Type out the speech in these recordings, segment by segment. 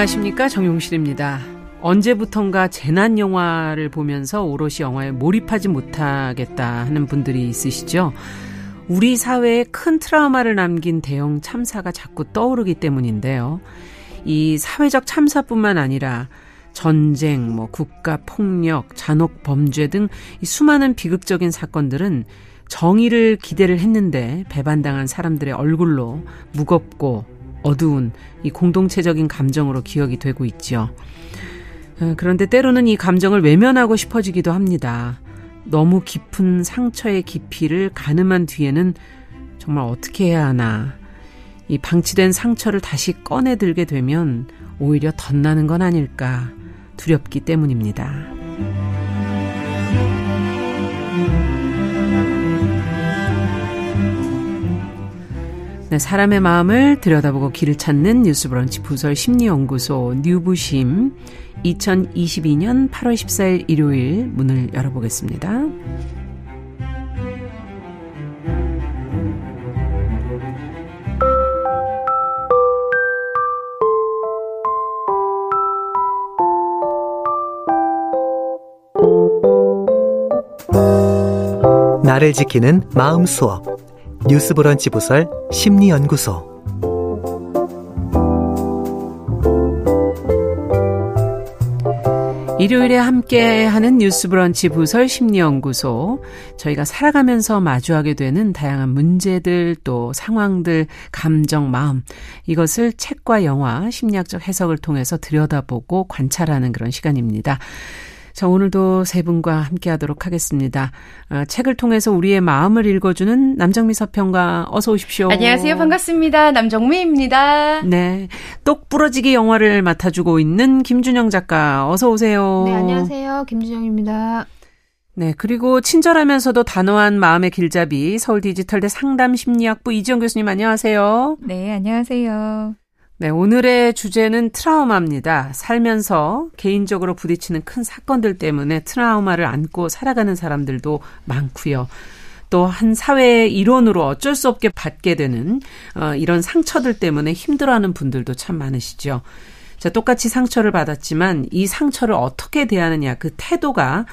안녕하십니까 정용실입니다. 언제부턴가 재난 영화를 보면서 오롯이 영화에 몰입하지 못하겠다 하는 분들이 있으시죠. 우리 사회에 큰 트라우마를 남긴 대형 참사가 자꾸 떠오르기 때문인데요. 이 사회적 참사뿐만 아니라 전쟁, 뭐 국가 폭력, 잔혹 범죄 등 수많은 비극적인 사건들은 정의를 기대를 했는데 배반당한 사람들의 얼굴로 무겁고 어두운 이 공동체적인 감정으로 기억이 되고 있지요. 어, 그런데 때로는 이 감정을 외면하고 싶어지기도 합니다. 너무 깊은 상처의 깊이를 가늠한 뒤에는 정말 어떻게 해야 하나. 이 방치된 상처를 다시 꺼내 들게 되면 오히려 덧나는 건 아닐까 두렵기 때문입니다. 네, 사람의 마음을 들여다보고 길을 찾는 뉴스브런치 부설 심리연구소 뉴부심 2022년 8월 14일 일요일 문을 열어보겠습니다. 나를 지키는 마음 수업 뉴스브런치 부설 심리연구소. 일요일에 함께하는 뉴스브런치 부설 심리연구소. 저희가 살아가면서 마주하게 되는 다양한 문제들 또 상황들 감정 마음. 이것을 책과 영화 심리학적 해석을 통해서 들여다보고 관찰하는 그런 시간입니다. 자, 오늘도 세 분과 함께 하도록 하겠습니다. 어, 책을 통해서 우리의 마음을 읽어주는 남정미 서평가 어서 오십시오. 안녕하세요. 반갑습니다. 남정미입니다. 네. 똑 부러지기 영화를 맡아주고 있는 김준영 작가 어서 오세요. 네, 안녕하세요. 김준영입니다. 네, 그리고 친절하면서도 단호한 마음의 길잡이 서울 디지털대 상담 심리학부 이지영 교수님 안녕하세요. 네, 안녕하세요. 네, 오늘의 주제는 트라우마입니다. 살면서 개인적으로 부딪히는 큰 사건들 때문에 트라우마를 안고 살아가는 사람들도 많고요. 또 한 사회의 일원으로 어쩔 수 없게 받게 되는 어, 이런 상처들 때문에 힘들어하는 분들도 참 많으시죠. 자, 똑같이 상처를 받았지만 이 상처를 어떻게 대하느냐 그 태도가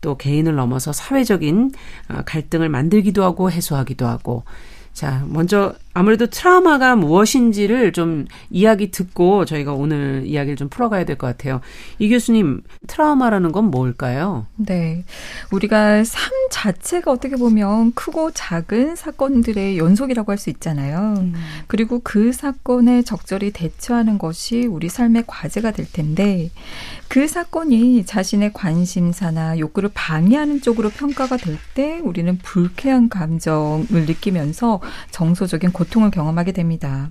또 개인을 넘어서 사회적인 어, 갈등을 만들기도 하고 해소하기도 하고 자, 먼저 아무래도 트라우마가 무엇인지를 좀 이야기 듣고 저희가 오늘 이야기를 좀 풀어가야 될 것 같아요. 이 교수님, 트라우마라는 건 뭘까요? 네. 우리가 삶 자체가 어떻게 보면 크고 작은 사건들의 연속이라고 할 수 있잖아요. 음. 그리고 그 사건에 적절히 대처하는 것이 우리 삶의 과제가 될 텐데, 그 사건이 자신의 관심사나 욕구를 방해하는 쪽으로 평가가 될 때 우리는 불쾌한 감정을 느끼면서 정서적인 고통을 경험하게 됩니다.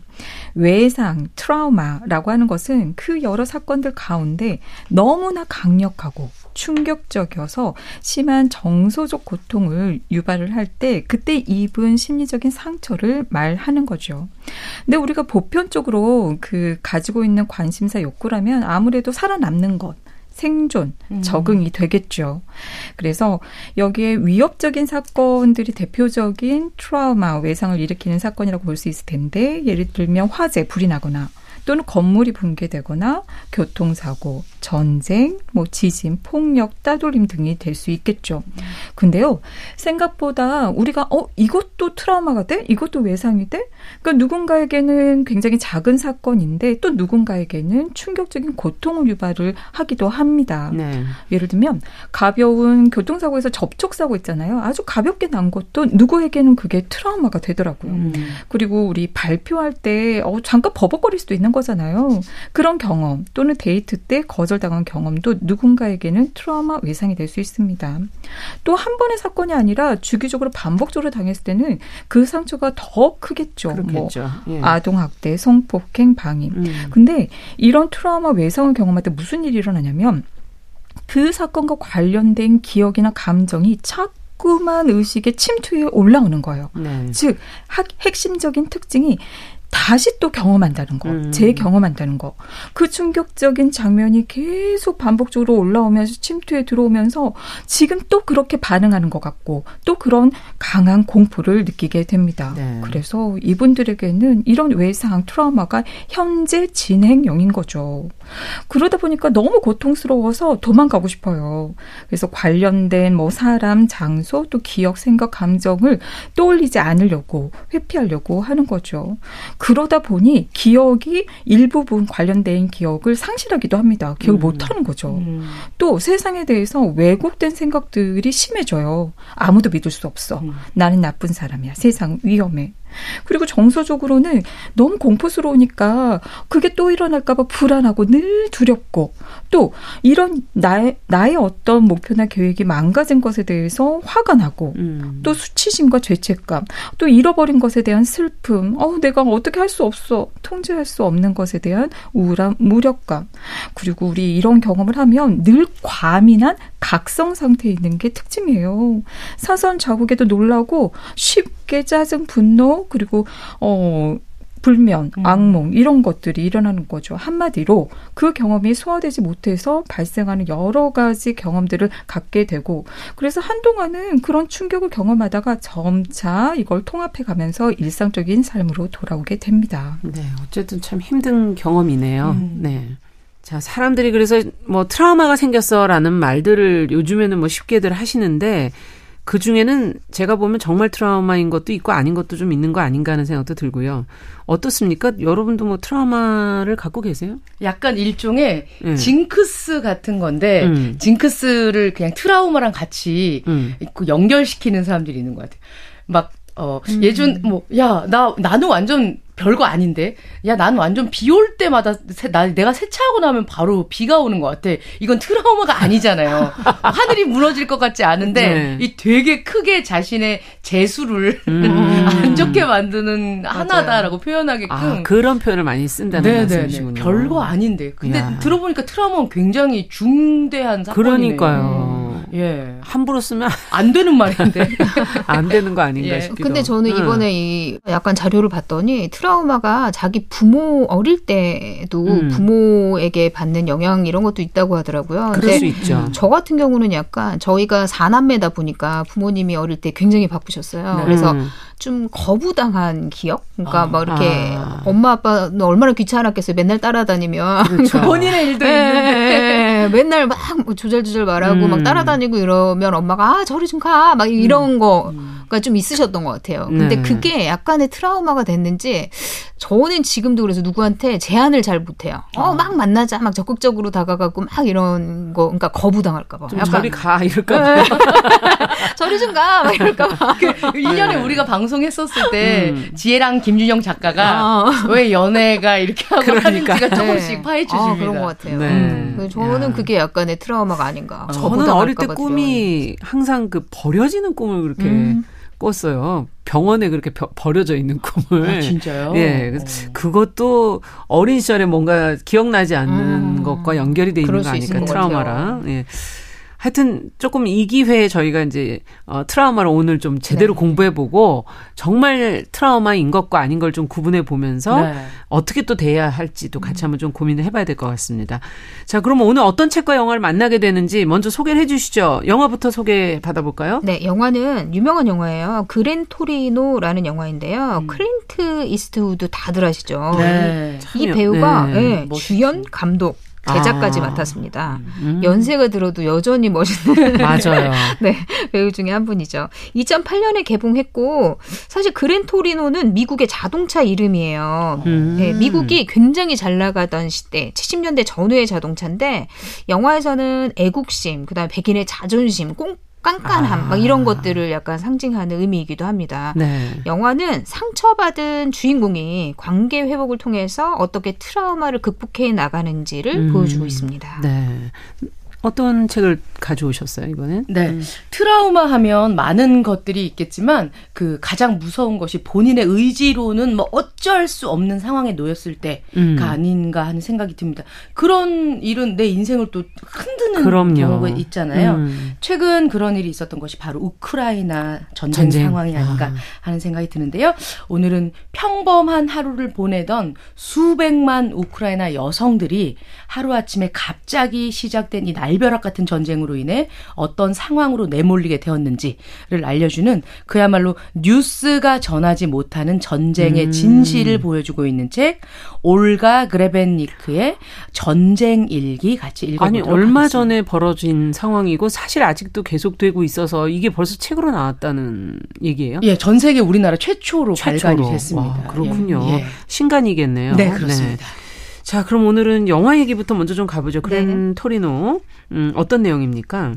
외상, 트라우마라고 하는 것은 그 여러 사건들 가운데 너무나 강력하고 충격적이어서 심한 정서적 고통을 유발을 할 때 그때 입은 심리적인 상처를 말하는 거죠. 근데 우리가 보편적으로 그 가지고 있는 관심사 욕구라면 아무래도 살아남는 것, 생존, 음. 적응이 되겠죠. 그래서 여기에 위협적인 사건들이 대표적인 트라우마, 외상을 일으키는 사건이라고 볼 수 있을 텐데, 예를 들면 화재, 불이 나거나, 또는 건물이 붕괴되거나 교통사고, 전쟁, 뭐 지진, 폭력, 따돌림 등이 될 수 있겠죠. 근데요, 생각보다 우리가 어 이것도 트라우마가 돼? 이것도 외상이 돼? 그러니까 누군가에게는 굉장히 작은 사건인데 또 누군가에게는 충격적인 고통을 유발을 하기도 합니다. 네. 예를 들면 가벼운 교통사고에서 접촉사고 있잖아요. 아주 가볍게 난 것도 누구에게는 그게 트라우마가 되더라고요. 음. 그리고 우리 발표할 때 어, 잠깐 버벅거릴 수도 있는 거잖아요. 그런 경험 또는 데이트 때 거절 거절당한 경험도 누군가에게는 트라우마 외상이 될 수 있습니다. 또 한 번의 사건이 아니라 주기적으로 반복적으로 당했을 때는 그 상처가 더 크겠죠. 뭐 예. 아동 학대, 성폭행, 방임. 음. 근데 이런 트라우마 외상을 경험할 때 무슨 일이 일어나냐면 그 사건과 관련된 기억이나 감정이 착 자꾸만 의식의 침투에 올라오는 거예요. 네. 즉, 핵심적인 특징이 다시 또 경험한다는 거, 음. 재경험한다는 거. 그 충격적인 장면이 계속 반복적으로 올라오면서 침투에 들어오면서 지금 또 그렇게 반응하는 것 같고 또 그런 강한 공포를 느끼게 됩니다. 네. 그래서 이분들에게는 이런 외상 트라우마가 현재 진행형인 거죠. 그러다 보니까 너무 고통스러워서 도망가고 싶어요. 그래서 관련된 뭐 사람, 장소, 또 기억, 생각, 감정을 떠올리지 않으려고 회피하려고 하는 거죠. 그러다 보니 기억이 일부분 관련된 기억을 상실하기도 합니다. 기억을 음. 못 하는 거죠. 음. 또 세상에 대해서 왜곡된 생각들이 심해져요. 아무도 믿을 수 없어. 음. 나는 나쁜 사람이야. 세상 위험해. 그리고 정서적으로는 너무 공포스러우니까 그게 또 일어날까봐 불안하고 늘 두렵고 또 이런 나의, 나의 어떤 목표나 계획이 망가진 것에 대해서 화가 나고 음. 또 수치심과 죄책감 또 잃어버린 것에 대한 슬픔 어 내가 어떻게 할 수 없어 통제할 수 없는 것에 대한 우울함 무력감 그리고 우리 이런 경험을 하면 늘 과민한 각성 상태에 있는 게 특징이에요 사선 자국에도 놀라고 쉽게 짜증 분노 그리고 어 불면, 음. 악몽 이런 것들이 일어나는 거죠. 한마디로 그 경험이 소화되지 못해서 발생하는 여러 가지 경험들을 갖게 되고 그래서 한동안은 그런 충격을 경험하다가 점차 이걸 통합해 가면서 일상적인 삶으로 돌아오게 됩니다. 네, 어쨌든 참 힘든 경험이네요. 음. 네. 자, 사람들이 그래서 뭐 트라우마가 생겼어라는 말들을 요즘에는 뭐 쉽게들 하시는데 그 중에는 제가 보면 정말 트라우마인 것도 있고 아닌 것도 좀 있는 거 아닌가 하는 생각도 들고요. 어떻습니까? 여러분도 뭐 트라우마를 갖고 계세요? 약간 일종의 네. 징크스 같은 건데 음. 징크스를 그냥 트라우마랑 같이 음. 연결시키는 사람들이 있는 것 같아요. 막 어, 음. 예전, 뭐, 야, 나, 나는 완전 별거 아닌데. 야, 난 완전 비 올 때마다 세, 나, 내가 세차하고 나면 바로 비가 오는 것 같아. 이건 트라우마가 아니잖아요. 하늘이 무너질 것 같지 않은데, 네. 이 되게 크게 자신의 재수를 음. 안 좋게 만드는 맞아요. 하나다라고 표현하게끔. 아, 그런 표현을 많이 쓴다는 네네네. 네, 네. 말씀이시군요. 별거 아닌데. 근데 야. 들어보니까 트라우마는 굉장히 중대한 사건이네요. 그러니까요. 예. 함부로 쓰면 안 되는 말인데 안 되는 거 아닌가 예. 싶기도. 근데 저는 이번에 음. 이 약간 자료를 봤더니 트라우마가 자기 부모 어릴 때도 음. 부모에게 받는 영향 이런 것도 있다고 하더라고요. 그럴 수 있죠. 저 같은 경우는 약간 저희가 사남매다 보니까 부모님이 어릴 때 굉장히 바쁘셨어요. 네. 그래서 음. 좀 거부당한 기억? 그러니까 아, 막 이렇게 아. 엄마 아빠는 얼마나 귀찮았겠어요. 맨날 따라다니면. 그렇죠. 본인의 일도 네, 있는데. 맨날 막뭐 조절조절 말하고 음. 막 따라다니고 이러면 엄마가 아 저리 좀 가. 막 이런 음. 거가 좀 있으셨던 것 같아요. 근데 네. 그게 약간의 트라우마가 됐는지 저는 지금도 그래서 누구한테 제안을 잘 못해요. 어, 아. 막 만나자. 막 적극적으로 다가가고 막 이런 거. 그러니까 거부당할까봐. 좀 약간. 저리 가. 이럴까봐. 네. 저리 좀 가. 막 이럴까봐. 그 1년에 네. 우리가 방송했었을 때 음. 지혜랑 김준영 작가가 어. 왜 연애가 이렇게 하고 그러니까. 하는지가 조금씩 네. 파헤쳐 줍니다. 아, 그런 것 같아요. 네. 음. 저는 야. 그게 약간의 트라우마가 아닌가. 저는 어릴 때 꿈이 항상 그 버려지는 꿈을 그렇게 음. 꿨어요. 병원에 그렇게 버려져 있는 꿈을. 아, 진짜요? 예. 어. 그것도 어린 시절에 뭔가 기억나지 않는 음. 것과 연결이 돼 있는 거 아닐까, 트라우마랑. 예. 하여튼 조금 이 기회에 저희가 이제 어 트라우마를 오늘 좀 제대로 네. 공부해 보고 정말 트라우마인 것과 아닌 걸 좀 구분해 보면서 네. 어떻게 또 돼야 할지도 같이 한번 좀 고민을 해 봐야 될 것 같습니다. 자, 그러면 오늘 어떤 책과 영화를 만나게 되는지 먼저 소개를 해 주시죠. 영화부터 소개 받아 볼까요? 네, 영화는 유명한 영화예요. 그랜 토리노라는 영화인데요. 음. 클린트 이스트우드 다들 아시죠? 네. 이 배우가 네. 네, 주연 감독 제작까지 아. 맡았습니다. 음. 연세가 들어도 여전히 멋있는 맞아요. 네 배우 중에 한 분이죠. 2008년에 개봉했고 사실 그랜토리노는 미국의 자동차 이름이에요. 음. 네, 미국이 굉장히 잘 나가던 시대 70년대 전후의 자동차인데 영화에서는 애국심, 그다음에 백인의 자존심, 꽁 깐깐함 아. 막 이런 것들을 약간 상징하는 의미이기도 합니다. 네. 영화는 상처받은 주인공이 관계 회복을 통해서 어떻게 트라우마를 극복해 나가는지를 음. 보여주고 있습니다. 네. 어떤 책을 가져오셨어요, 이번엔? 네. 음. 트라우마 하면 많은 것들이 있겠지만 그 가장 무서운 것이 본인의 의지로는 뭐 어쩔 수 없는 상황에 놓였을 때가 음. 아닌가 하는 생각이 듭니다. 그런 일은 내 인생을 또 흔드는 그럼요. 경우가 있잖아요. 음. 최근 그런 일이 있었던 것이 바로 우크라이나 전쟁, 전쟁. 상황이 아닌가 아. 하는 생각이 드는데요. 오늘은 평범한 하루를 보내던 수백만 우크라이나 여성들이 하루 아침에 갑자기 시작된 이 날 벼락 같은 전쟁으로 인해 어떤 상황으로 내몰리게 되었는지를 알려주는 그야말로 뉴스가 전하지 못하는 전쟁의 음. 진실을 보여주고 있는 책 올가 그레벤니크의 전쟁 일기 같이 읽어보도록 아니 얼마 하겠습니다. 전에 벌어진 상황이고 사실 아직도 계속되고 있어서 이게 벌써 책으로 나왔다는 얘기예요? 예, 전 세계 우리나라 최초로, 최초로. 발간이 됐습니다. 와, 그렇군요. 예. 신간이겠네요. 네, 그렇습니다. 네. 자, 그럼 오늘은 영화 얘기부터 먼저 좀 가보죠. 그랜 네. 토리노. 음, 어떤 내용입니까?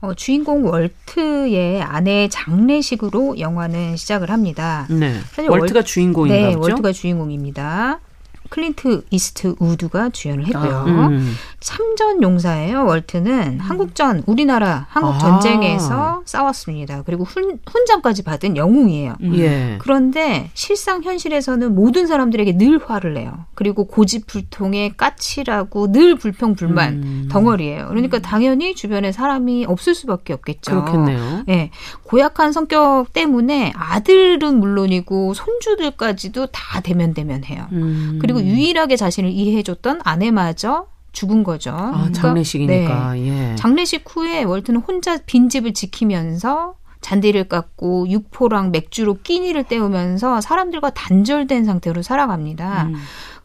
어, 주인공 월트의 아내 장례식으로 영화는 시작을 합니다. 네. 월트가 월, 주인공인가 네, 보죠? 월트가 주인공입니다. 클린트 이스트 우드가 주연을 했고요. 아, 음. 참전 용사예요. 월트는 음. 한국전 우리나라 한국 아. 전쟁에서 싸웠습니다. 그리고 훈, 훈장까지 받은 영웅이에요. 음. 예. 그런데 실상 현실에서는 모든 사람들에게 늘 화를 내요. 그리고 고집불통에 까칠하고 늘 불평불만 음. 덩어리예요. 그러니까 당연히 주변에 사람이 없을 수밖에 없겠죠. 그렇겠네요. 예. 고약한 성격 때문에 아들은 물론이고 손주들까지도 다 대면대면해요. 음. 그리고 유일하게 자신을 이해해줬던 아내마저 죽은 거죠. 아, 그러니까, 장례식이니까. 네. 예. 장례식 후에 월트는 혼자 빈집을 지키면서 잔디를 깎고 육포랑 맥주로 끼니를 때우면서 사람들과 단절된 상태로 살아갑니다. 음.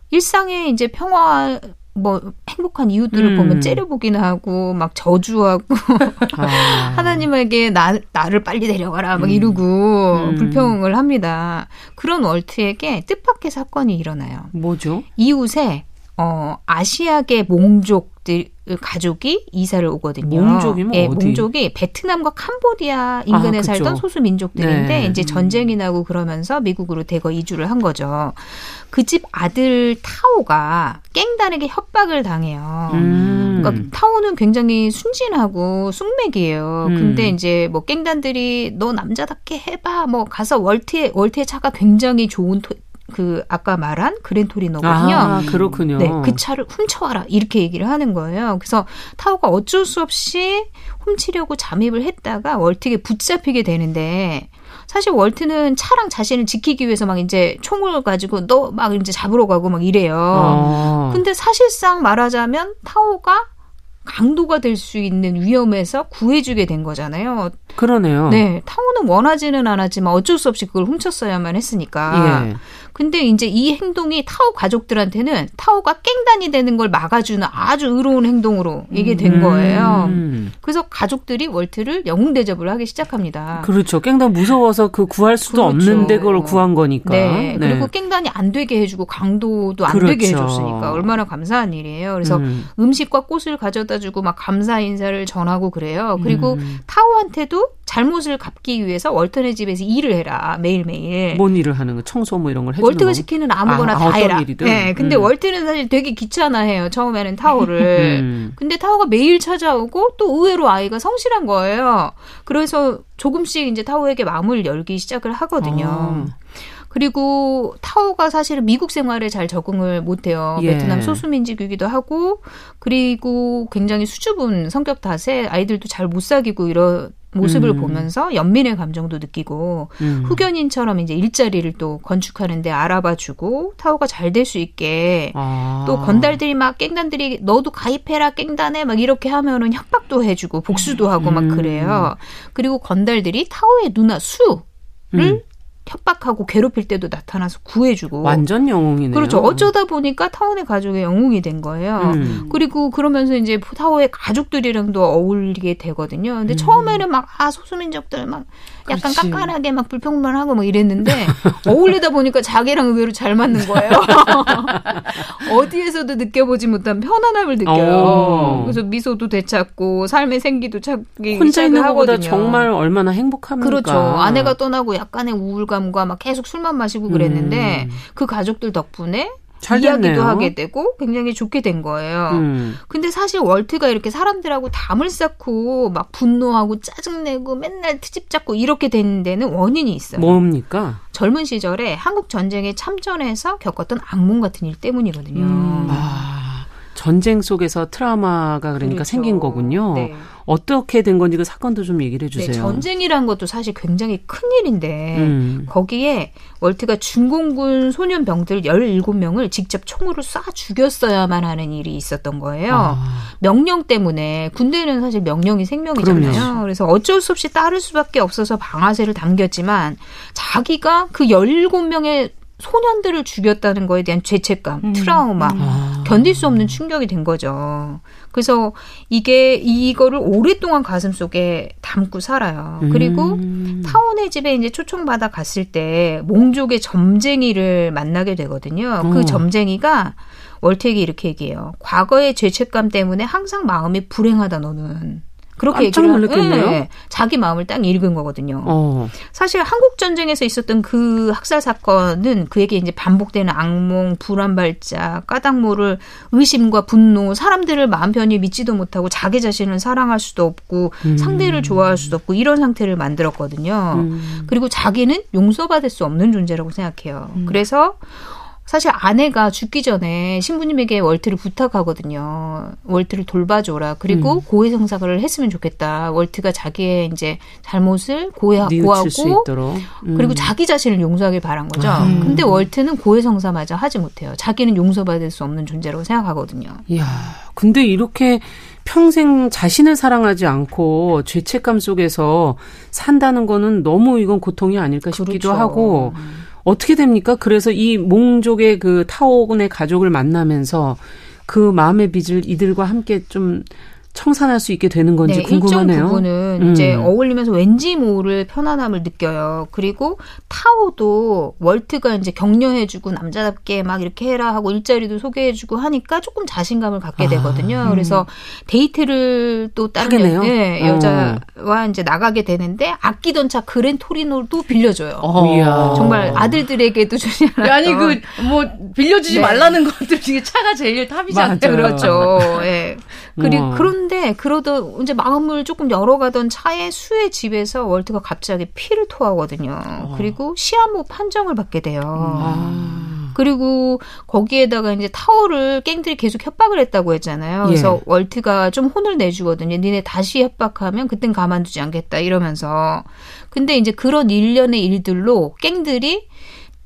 일상에 이제 평화 뭐 행복한 이웃들을 음. 보면 째려보기는 하고 막 저주하고 아. 하나님에게 나 나를 빨리 데려가라 막 음. 이러고 음. 불평을 합니다. 그런 월트에게 뜻밖의 사건이 일어나요. 뭐죠? 이웃에 어, 아시아계 몽족 들 가족이 이사를 오거든요. 몽족이면 예, 어디? 몽족이 베트남과 캄보디아 인근에 아, 살던 소수 민족들인데 네. 이제 전쟁이 나고 그러면서 미국으로 대거 이주를 한 거죠. 그 집 아들 타오가 깽단에게 협박을 당해요. 음. 그러니까 타오는 굉장히 순진하고 쑥맥이에요. 음. 근데 이제 뭐 깽단들이 너 남자답게 해봐. 뭐 가서 월트의 월트의 차가 굉장히 좋은 토, 그 아까 말한 그랜토리노거든요. 아, 그렇군요. 네, 그 차를 훔쳐와라 이렇게 얘기를 하는 거예요. 그래서 타오가 어쩔 수 없이 훔치려고 잠입을 했다가 월트에게 붙잡히게 되는데 사실 월트는 차랑 자신을 지키기 위해서 막 이제 총을 가지고 너 막 이제 잡으러 가고 막 이래요. 아. 근데 사실상 말하자면 타오가 강도가 될 수 있는 위험에서 구해주게 된 거잖아요. 그러네요. 네, 타오는 원하지는 않았지만 어쩔 수 없이 그걸 훔쳤어야만 했으니까. 예. 근데 이제 이 행동이 타오 가족들한테는 타오가 깽단이 되는 걸 막아주는 아주 의로운 행동으로 이게 된 음. 거예요. 음. 그래서 가족들이 월트를 영웅 대접을 하기 시작합니다. 그렇죠. 깽단 무서워서 그 구할 수도 그렇죠. 없는데 그걸 구한 거니까. 네. 네. 그리고 깽단이 안 되게 해주고 강도도 안 그렇죠. 되게 해줬으니까 얼마나 감사한 일이에요. 그래서 음. 식과 꽃을 가져다 주고 막 감사 인사를 전하고 그래요. 그리고 음. 타오한테도 잘못을 갚기 위해서 월터네 집에서 일을 해라 매일매일. 뭔 일을 하는 거? 청소 뭐 이런 걸 해주는 월트가 시키는 아무거나 아, 다 해라. 일이든. 네, 근데 음. 월트는 사실 되게 귀찮아해요. 처음에는 타오를. 음. 근데 타오가 매일 찾아오고 또 의외로 아이가 성실한 거예요. 그래서 조금씩 이제 타오에게 마음을 열기 시작을 하거든요. 아. 그리고 타오가 사실은 미국 생활에 잘 적응을 못해요. 예. 베트남 소수민족이기도 하고 그리고 굉장히 수줍은 성격 탓에 아이들도 잘 못 사귀고 이런 모습을 음. 보면서 연민의 감정도 느끼고 음. 후견인처럼 이제 일자리를 또 건축하는데 알아봐주고 타오가 잘 될 수 있게 아. 또 건달들이 막 깽단들이 너도 가입해라 깽단에 막 이렇게 하면은 협박도 해주고 복수도 하고 막 음. 그래요. 그리고 건달들이 타오의 누나 수를 음. 협박하고 괴롭힐 때도 나타나서 구해주고 완전 영웅이네요. 그렇죠. 어쩌다 보니까 타원의 가족의 영웅이 된 거예요. 음. 그리고 그러면서 이제 타워의 가족들이랑도 어울리게 되거든요. 근데 음. 처음에는 막 아 소수민족들 막 약간 그렇지. 깐깐하게 막 불평불만하고 막 이랬는데 어울리다 보니까 자기랑 의외로 잘 맞는 거예요. 어디에서도 느껴보지 못한 편안함을 느껴요. 오. 어. 그래서 미소도 되찾고 삶의 생기도 찾기 혼자 있는 것보다 정말 얼마나 행복합니까? 그렇죠. 아내가 떠나고 약간의 우울감 과 막 계속 술만 마시고 그랬는데 음. 그 가족들 덕분에 이야기도 하게 되고 굉장히 좋게 된 거예요. 음. 근데 사실 월트가 이렇게 사람들하고 담을 쌓고 막 분노하고 짜증내고 맨날 트집 잡고 이렇게 된 데는 원인이 있어요. 뭡니까? 젊은 시절에 한국 전쟁에 참전해서 겪었던 악몽 같은 일 때문이거든요. 음. 아, 전쟁 속에서 트라우마가 그러니까 그렇죠. 생긴 거군요. 네. 어떻게 된 건지 그 사건도 좀 얘기를 해주세요. 네, 전쟁이란 것도 사실 굉장히 큰 일인데 음. 거기에 월트가 중공군 소년병들 17명을 직접 총으로 쏴 죽였어야만 하는 일이 있었던 거예요. 아. 명령 때문에 군대는 사실 명령이 생명이잖아요. 그럼요. 그래서 어쩔 수 없이 따를 수밖에 없어서 방아쇠를 당겼지만 자기가 그 17명의 소년들을 죽였다는 거에 대한 죄책감, 음. 트라우마, 음. 견딜 수 없는 충격이 된 거죠. 그래서 이게 이거를 오랫동안 가슴 속에 담고 살아요. 그리고 음. 타원의 집에 이제 초청받아 갔을 때 몽족의 점쟁이를 만나게 되거든요. 그 어. 점쟁이가 월트에게 이렇게 얘기해요. 과거의 죄책감 때문에 항상 마음이 불행하다 너는. 그렇게 얘기를 놀랐겠네요. 네, 자기 마음을 딱 읽은 거거든요. 어. 사실 한국 전쟁에서 있었던 그 학살 사건은 그에게 이제 반복되는 악몽, 불안 발작, 까닭 모를 의심과 분노, 사람들을 마음 편히 믿지도 못하고 자기 자신을 사랑할 수도 없고 음. 상대를 좋아할 수도 없고 이런 상태를 만들었거든요. 음. 그리고 자기는 용서받을 수 없는 존재라고 생각해요. 음. 그래서 사실 아내가 죽기 전에 신부님에게 월트를 부탁하거든요. 월트를 돌봐줘라. 그리고 음. 고해 성사를 했으면 좋겠다. 월트가 자기의 이제 잘못을 고해, 고하고 음. 그리고 자기 자신을 용서하길 바란 거죠. 음. 근데 월트는 고해 성사마저 하지 못해요. 자기는 용서받을 수 없는 존재라고 생각하거든요. 이야, 근데 이렇게 평생 자신을 사랑하지 않고 죄책감 속에서 산다는 거는 너무 이건 고통이 아닐까 싶기도 그렇죠. 하고 어떻게 됩니까? 그래서 이 몽족의 그 타오군의 가족을 만나면서 그 마음의 빚을 이들과 함께 좀 청산할 수 있게 되는 건지 네, 궁금하네요. 일정 부분은 음. 이제 어울리면서 왠지 모를 편안함을 느껴요. 그리고 타오도 월트가 이제 격려해주고 남자답게 막 이렇게 해라 하고 일자리도 소개해주고 하니까 조금 자신감을 갖게 아, 되거든요. 아, 음. 그래서 데이트를 또 다른 여, 네, 여자와 어. 이제 나가게 되는데 아끼던 차 그랜 토리노도 빌려줘요. 어. 정말 아들들에게도 주지 아니 그 뭐 빌려주지 네. 말라는 것들 중에 차가 제일 탑이잖아요. 그렇죠. 예. 네. 그리고 어. 그런 그런데 그러다 이제 마음을 조금 열어가던 차에 수의 집에서 월트가 갑자기 피를 토하거든요. 어. 그리고 시한부 판정을 받게 돼요. 아. 그리고 거기에다가 이제 타워를 갱들이 계속 협박을 했다고 했잖아요. 그래서 예. 월트가 좀 혼을 내주거든요. 니네 다시 협박하면 그땐 가만두지 않겠다 이러면서. 근데 이제 그런 일련의 일들로 갱들이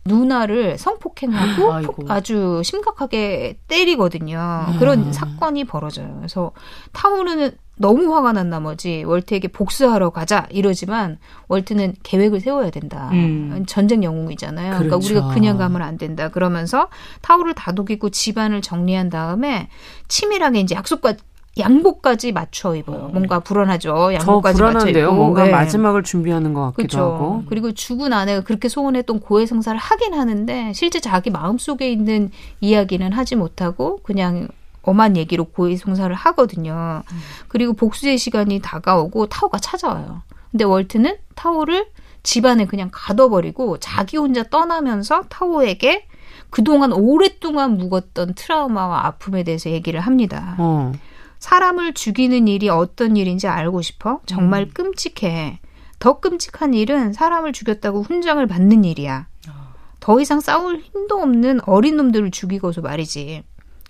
누나를 성폭행하고. 아주 심각하게 때리거든요. 음. 그런 사건이 벌어져요. 그래서 타오르는 너무 화가 난 나머지 월트에게 복수하러 가자 이러지만 월트는 계획을 세워야 된다. 음. 전쟁 영웅이잖아요. 그러니까 그렇죠. 그러니까 우리가 그냥 가면 안 된다. 그러면서 타오를 다독이고 집안을 정리한 다음에 치밀하게 이제 약속과 양복까지 맞춰 입어요. 뭔가 불안하죠. 양복까지 맞춰 입고. 뭔가 네. 마지막을 준비하는 것 같기도 그쵸. 하고. 그리고 죽은 아내가 그렇게 소원했던 고해성사를 하긴 하는데 실제 자기 마음속에 있는 이야기는 하지 못하고 그냥 엄한 얘기로 고해성사를 하거든요. 음. 그리고 복수의 시간이 다가오고 타오가 찾아와요. 근데 월트는 타오를 집안에 그냥 가둬버리고 자기 혼자 떠나면서 타오에게 그동안 오랫동안 묵었던 트라우마와 아픔에 대해서 얘기를 합니다. 어. 사람을 죽이는 일이 어떤 일인지 알고 싶어? 정말 음. 끔찍해. 더 끔찍한 일은 사람을 죽였다고 훈장을 받는 일이야. 더 이상 싸울 힘도 없는 어린 놈들을 죽이고서 말이지.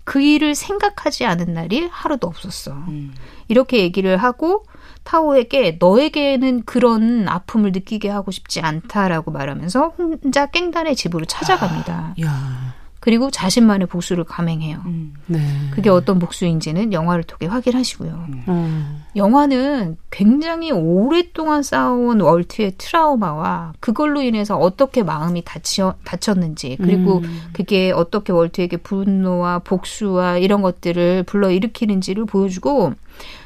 그 일을 생각하지 않은 날이 하루도 없었어. 음. 이렇게 얘기를 하고 타오에게 너에게는 그런 아픔을 느끼게 하고 싶지 않다라고 말하면서 혼자 깽단의 집으로 찾아갑니다. 아, 그리고 자신만의 복수를 감행해요. 음. 네. 그게 어떤 복수인지는 영화를 통해 확인하시고요. 음. 영화는 굉장히 오랫동안 쌓아온 월트의 트라우마와 그걸로 인해서 어떻게 마음이 다치, 다쳤는지 그리고 음. 그게 어떻게 월트에게 분노와 복수와 이런 것들을 불러일으키는지를 보여주고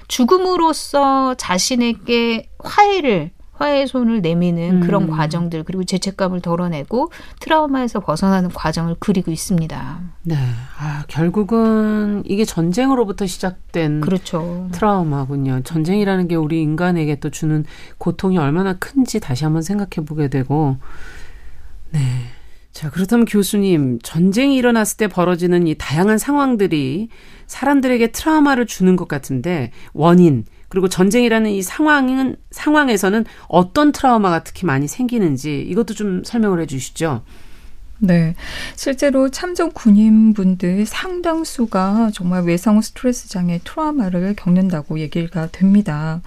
죽음으로써 자신에게 화해를 화해의 손을 내미는 음. 그런 과정들 그리고 죄책감을 덜어내고 트라우마에서 벗어나는 과정을 그리고 있습니다. 네. 아, 결국은 이게 전쟁으로부터 시작된 그렇죠. 트라우마군요. 전쟁이라는 게 우리 인간에게 또 주는 고통이 얼마나 큰지 다시 한번 생각해 보게 되고 네. 자, 그렇다면 교수님, 전쟁이 일어났을 때 벌어지는 이 다양한 상황들이 사람들에게 트라우마를 주는 것 같은데 원인 그리고 전쟁이라는 이 상황은 상황에서는 어떤 트라우마가 특히 많이 생기는지 이것도 좀 설명을 해 주시죠. 네. 실제로 참전 군인분들 상당수가 정말 외상 스트레스 장애 트라우마를 겪는다고 얘기가 됩니다.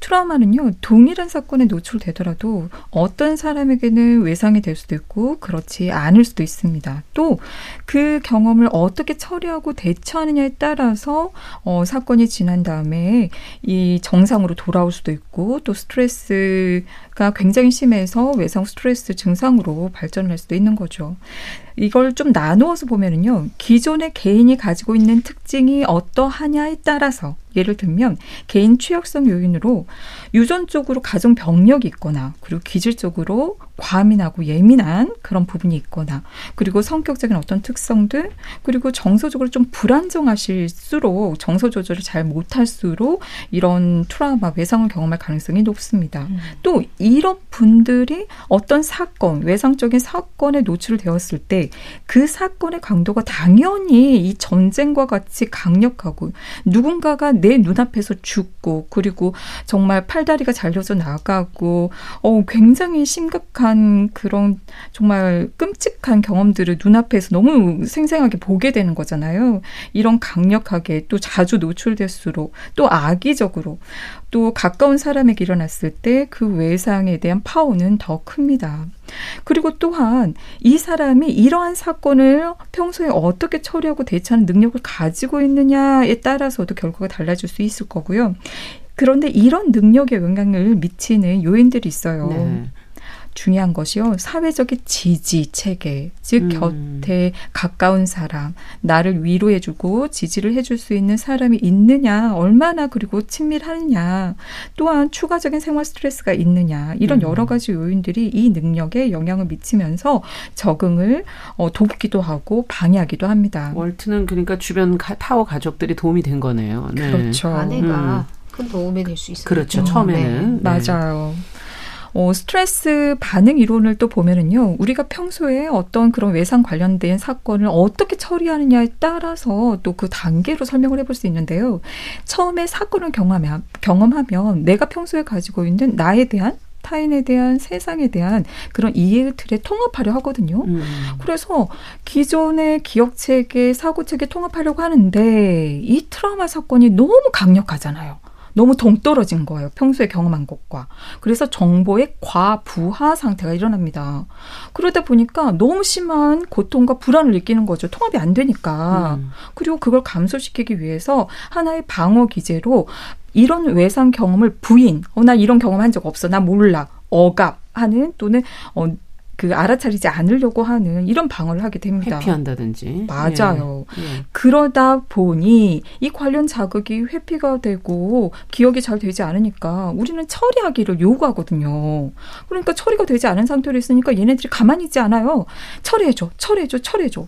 트라우마는요, 동일한 사건에 노출되더라도 어떤 사람에게는 외상이 될 수도 있고, 그렇지 않을 수도 있습니다. 또 그 경험을 어떻게 처리하고 대처하느냐에 따라서, 어, 사건이 지난 다음에 이 정상으로 돌아올 수도 있고, 또 스트레스 가 굉장히 심해서 외상 스트레스 증상으로 발전할 수도 있는 거죠. 이걸 좀 나누어서 보면은요, 기존의 개인이 가지고 있는 특징이 어떠하냐에 따라서 예를 들면 개인 취약성 요인으로 유전적으로 가정 병력이 있거나 그리고 기질적으로 과민하고 예민한 그런 부분이 있거나 그리고 성격적인 어떤 특성들 그리고 정서적으로 좀 불안정하실수록 정서 조절을 잘 못할수록 이런 트라우마 외상을 경험할 가능성이 높습니다. 음. 또 이런 분들이 어떤 사건 외상적인 사건에 노출되었을 때그 사건의 강도가 당연히 이 전쟁과 같이 강력하고 누군가가 내 눈앞에서 죽고 그리고 정말 팔다리가 잘려서 나가고 어 굉장히 심각한 그런 정말 끔찍한 경험들을 눈앞에서 너무 생생하게 보게 되는 거잖아요. 이런 강력하게 또 자주 노출될수록 또 악의적으로 또 가까운 사람에게 일어났을 때 그 외상에 대한 파워는 더 큽니다. 그리고 또한 이 사람이 이러한 사건을 평소에 어떻게 처리하고 대처하는 능력을 가지고 있느냐에 따라서도 결과가 달라질 수 있을 거고요. 그런데 이런 능력에 영향을 미치는 요인들이 있어요. 네. 중요한 것이요. 사회적인 지지 체계, 즉 음. 곁에 가까운 사람, 나를 위로해주고 지지를 해줄 수 있는 사람이 있느냐, 얼마나 그리고 친밀하느냐, 또한 추가적인 생활 스트레스가 있느냐 이런 음. 여러 가지 요인들이 이 능력에 영향을 미치면서 적응을 어, 돕기도 하고 방해하기도 합니다. 월트는 그러니까 주변 파워 가족들이 도움이 된 거네요. 네. 그렇죠. 아내가 음. 큰 도움이 될 수 있어요. 그렇죠. 처음에는 네. 네. 맞아요. 어, 스트레스 반응 이론을 또 보면은요, 우리가 평소에 어떤 그런 외상 관련된 사건을 어떻게 처리하느냐에 따라서 또 그 단계로 설명을 해볼 수 있는데요. 처음에 사건을 경험하면, 경험하면 내가 평소에 가지고 있는 나에 대한 타인에 대한 세상에 대한 그런 이해의 틀에 통합하려 하거든요. 음. 그래서 기존의 기억 체계, 사고 체계 통합하려고 하는데 이 트라우마 사건이 너무 강력하잖아요. 너무 동떨어진 거예요. 평소에 경험한 것과. 그래서 정보의 과부하 상태가 일어납니다. 그러다 보니까 너무 심한 고통과 불안을 느끼는 거죠. 통합이 안 되니까. 음. 그리고 그걸 감소시키기 위해서 하나의 방어 기제로 이런 외상 경험을 부인, 어, 나 이런 경험 한 적 없어. 나 몰라. 억압 하는 또는 어, 그 알아차리지 않으려고 하는 이런 방어를 하게 됩니다. 회피한다든지. 맞아요. 예. 예. 그러다 보니 이 관련 자극이 회피가 되고 기억이 잘 되지 않으니까 우리는 처리하기를 요구하거든요. 그러니까 처리가 되지 않은 상태로 있으니까 얘네들이 가만히 있지 않아요. 처리해줘, 처리해줘, 처리해줘.